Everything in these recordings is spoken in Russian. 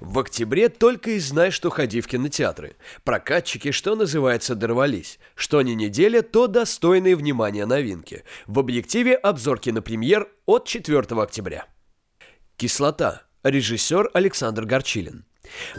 В октябре только и знай, что ходи в кинотеатры. Прокатчики, что называется, дорвались. Что не неделя, то достойные внимания новинки. В объективе обзор кинопремьер от 4 октября. «Кислота». Режиссер Александр Горчилин.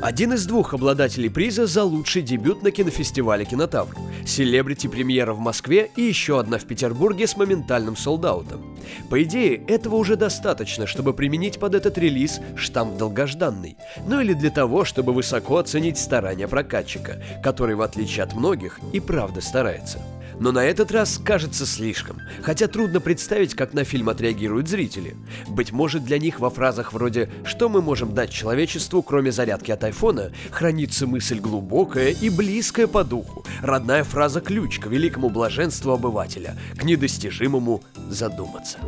Один из двух обладателей приза за лучший дебют на кинофестивале «Кинотавр». Селебрити-премьера в Москве и еще одна в Петербурге с моментальным солдаутом. По идее, этого уже достаточно, чтобы применить под этот релиз штамп долгожданный. Ну или для того, чтобы высоко оценить старания прокатчика, который, в отличие от многих, и правда старается. Но на этот раз кажется слишком, хотя трудно представить, как на фильм отреагируют зрители. Быть может, для них во фразах вроде «Что мы можем дать человечеству, кроме зарядки от айфона?» хранится мысль глубокая и близкая по духу, родная фраза «Ключ к великому блаженству обывателя, к недостижимому задуматься».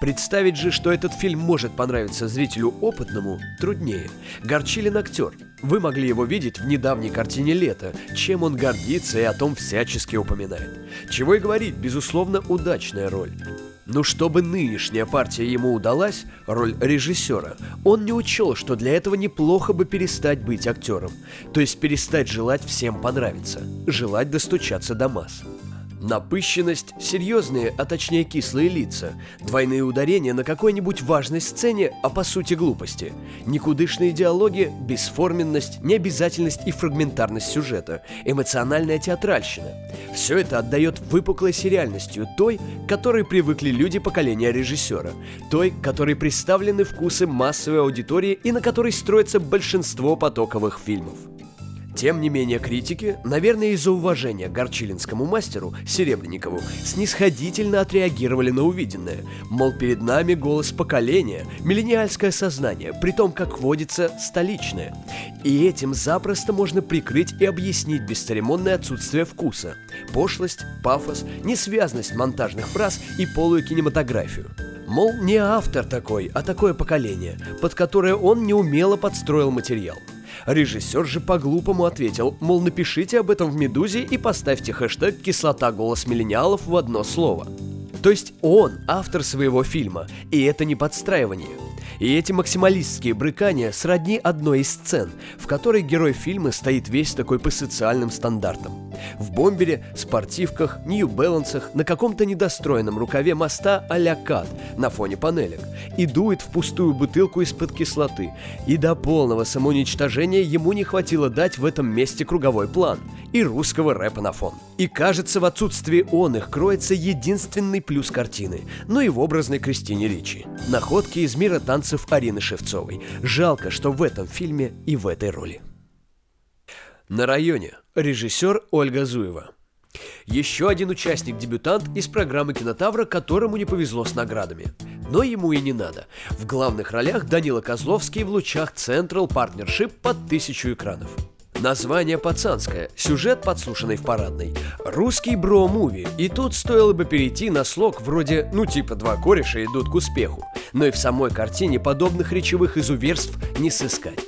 Представить же, что этот фильм может понравиться зрителю опытному, труднее. Горчилин актер. Вы могли его видеть в недавней картине «Лето», чем он гордится и о том всячески упоминает. Чего и говорить, безусловно, удачная роль. Но чтобы нынешняя партия ему удалась, роль режиссера, он не учел, что для этого неплохо бы перестать быть актером. То есть перестать желать всем понравиться, желать достучаться до масс. Напыщенность, серьезные, а точнее кислые лица, двойные ударения на какой-нибудь важной сцене, а по сути глупости, никудышные диалоги, бесформенность, необязательность и фрагментарность сюжета, эмоциональная театральщина. Все это отдает выпуклой сериальностью той, к которой привыкли люди поколения режиссера, той, которой представлены вкусы массовой аудитории и на которой строится большинство потоковых фильмов. Тем не менее, критики, наверное, из-за уважения к горчилинскому мастеру, Серебренникову, снисходительно отреагировали на увиденное. Мол, перед нами голос поколения, миллениальское сознание, при том, как водится, столичное. И этим запросто можно прикрыть и объяснить бесцеремонное отсутствие вкуса, пошлость, пафос, несвязность монтажных фраз и полую кинематографию. Мол, не автор такой, а такое поколение, под которое он неумело подстроил материал. Режиссер же по-глупому ответил, мол, напишите об этом в «Медузе» и поставьте хэштег «Кислота голос миллениалов» в одно слово. То есть он автор своего фильма, и это не подстраивание. И эти максималистские брыкания сродни одной из сцен, в которой герой фильма стоит весь такой по социальным стандартам. В бомбере, спортивках, нью-балансах, на каком-то недостроенном рукаве моста а-ля кат на фоне панелек и дует в пустую бутылку из-под кислоты. И до полного самоуничтожения ему не хватило дать в этом месте круговой план и русского рэпа на фон. И кажется, в отсутствии он их кроется единственный плюс картины, но и в образной Кристине Ричи. Находки из мира танцев Арины Шевцовой. Жалко, что в этом фильме и в этой роли. На районе. Режиссер Ольга Зуева. Еще один участник-дебютант из программы «Кинотавра», которому не повезло с наградами. Но ему и не надо. В главных ролях Данила Козловский в лучах Central Partnership под тысячу экранов. Название пацанское, сюжет подслушанный в парадной. Русский бро-муви, и тут стоило бы перейти на слог вроде «ну типа два кореша идут к успеху», но и в самой картине подобных речевых изуверств не сыскать.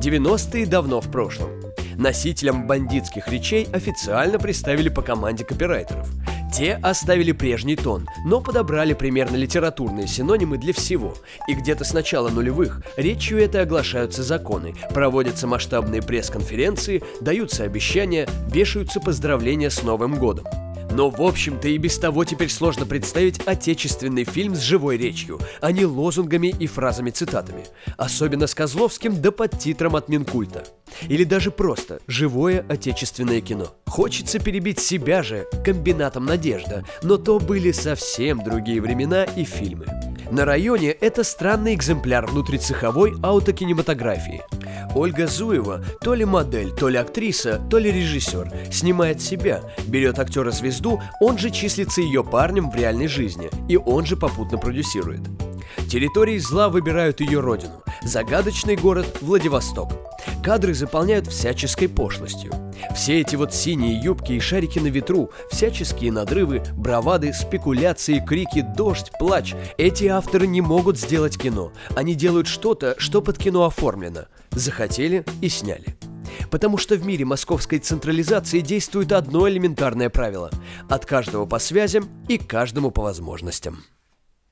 90-е давно в прошлом. Носителям бандитских речей официально представили по команде копирайтеров. Те оставили прежний тон, но подобрали примерно литературные синонимы для всего. И где-то с начала нулевых речью этой оглашаются законы, проводятся масштабные пресс-конференции, даются обещания, вешаются поздравления с Новым годом. Но, в общем-то, и без того теперь сложно представить отечественный фильм с живой речью, а не лозунгами и фразами-цитатами. Особенно с Козловским да под титром от Минкульта. Или даже просто живое отечественное кино. Хочется перебить себя же комбинатом «Надежда», но то были совсем другие времена и фильмы. На районе это странный экземпляр внутрицеховой аутокинематографии. Ольга Зуева то ли модель, то ли актриса, то ли режиссер. Снимает себя, берет актера-звезду, он же числится ее парнем в реальной жизни, и он же попутно продюсирует. Территории зла выбирают ее родину. Загадочный город Владивосток. Кадры заполняют всяческой пошлостью. Все эти вот синие юбки и шарики на ветру, всяческие надрывы, бравады, спекуляции, крики, дождь, плач. Эти авторы не могут сделать кино. Они делают что-то, что под кино оформлено. Захотели и сняли. Потому что в мире московской централизации действует одно элементарное правило – от каждого по связям и каждому по возможностям.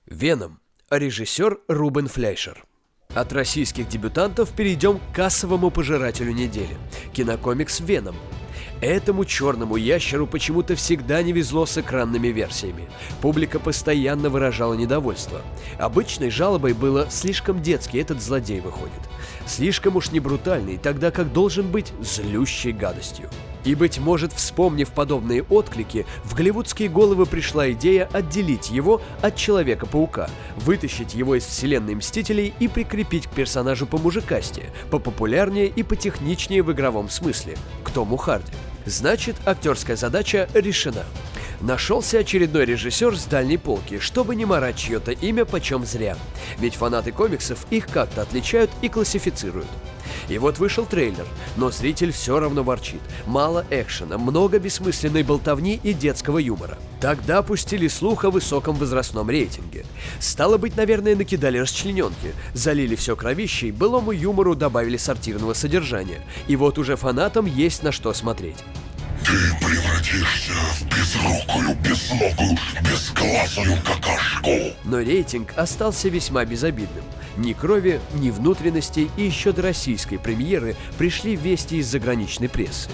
Веном. Режиссер Рубен Флейшер. От российских дебютантов перейдем к кассовому пожирателю недели – кинокомикс «Веном». Этому черному ящеру почему-то всегда не везло с экранными версиями. Публика постоянно выражала недовольство. Обычной жалобой было «слишком детский этот злодей выходит». Слишком уж не брутальный, тогда как должен быть злющей гадостью. И, быть может, вспомнив подобные отклики, в голливудские головы пришла идея отделить его от Человека-паука, вытащить его из вселенной Мстителей и прикрепить к персонажу по мужикасте, попопулярнее и потехничнее в игровом смысле, к Тому Харди. Значит, актерская задача решена. Нашелся очередной режиссер с дальней полки, чтобы не марать чье-то имя почем зря. Ведь фанаты комиксов их как-то отличают и классифицируют. И вот вышел трейлер, но зритель все равно ворчит. Мало экшена, много бессмысленной болтовни и детского юмора. Тогда пустили слух о высоком возрастном рейтинге. Стало быть, наверное, накидали расчлененки, залили все кровищей, былому юмору добавили сортирного содержания. И вот уже фанатам есть на что смотреть. Ты превратишься в безрукую, безногую, бесглазую какашку. Но рейтинг остался весьма безобидным. Ни крови, ни внутренностей и еще до российской премьеры пришли вести из заграничной прессы.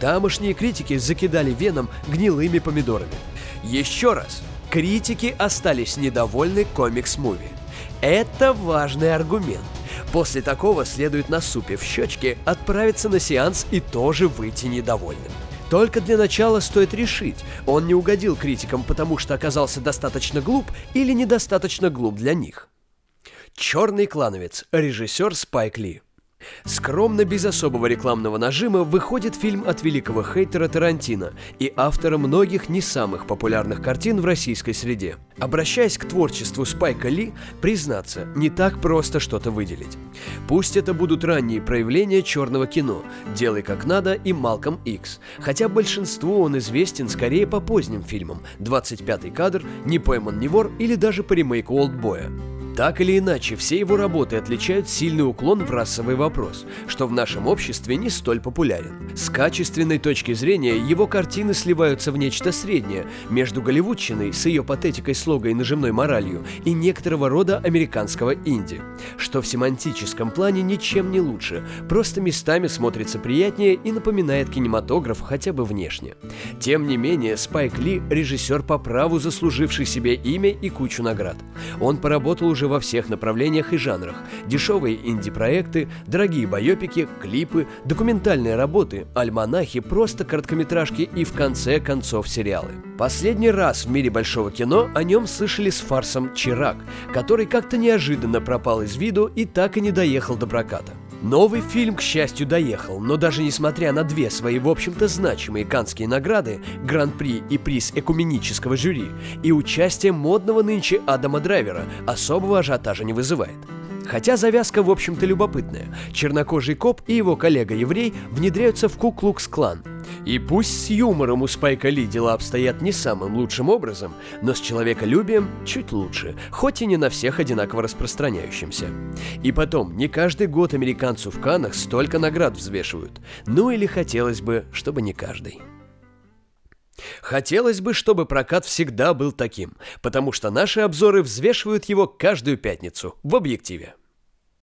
Тамошние критики закидали веном гнилыми помидорами. Еще раз, критики остались недовольны комикс-муви. Это важный аргумент. После такого следует насупив щечки отправиться на сеанс и тоже выйти недовольным. Только для начала стоит решить, он не угодил критикам, потому что оказался достаточно глуп или недостаточно глуп для них. «Черный клановец», режиссер Спайк Ли. Скромно, без особого рекламного нажима, выходит фильм от великого хейтера Тарантино и автора многих не самых популярных картин в российской среде. Обращаясь к творчеству Спайка Ли, признаться, не так просто что-то выделить. Пусть это будут ранние проявления черного кино «Делай как надо» и «Малком Икс», хотя большинству он известен скорее по поздним фильмам «25-й кадр», «Не пойман не вор» или даже по ремейку «Олдбоя». Так или иначе, все его работы отличают сильный уклон в расовый вопрос, что в нашем обществе не столь популярен. С качественной точки зрения его картины сливаются в нечто среднее между голливудчиной с ее патетикой слога и нажимной моралью и некоторого рода американского инди, что в семантическом плане ничем не лучше, просто местами смотрится приятнее и напоминает кинематограф хотя бы внешне. Тем не менее, Спайк Ли – режиссер по праву заслуживший себе имя и кучу наград. Он поработал уже уже во всех направлениях и жанрах. Дешевые инди-проекты, дорогие байопики, клипы, документальные работы, альманахи, просто короткометражки и в конце концов сериалы. Последний раз в мире большого кино о нем слышали с фарсом «Чирак», который как-то неожиданно пропал из виду и так и не доехал до проката. Новый фильм, к счастью, доехал, но даже несмотря на две свои, в общем-то, значимые канские награды, Гран-при и приз экуменического жюри, и участие модного нынче Адама Драйвера особого ажиотажа не вызывает. Хотя завязка, в общем-то, любопытная. Чернокожий коп и его коллега-еврей внедряются в Ку-Клукс-клан – и пусть с юмором у Спайка Ли дела обстоят не самым лучшим образом, но с человеколюбием чуть лучше, хоть и не на всех одинаково распространяющимся. И потом, не каждый год американцу в Канах столько наград взвешивают. Ну или хотелось бы, чтобы не каждый. Хотелось бы, чтобы прокат всегда был таким, потому что наши обзоры взвешивают его каждую пятницу в объективе.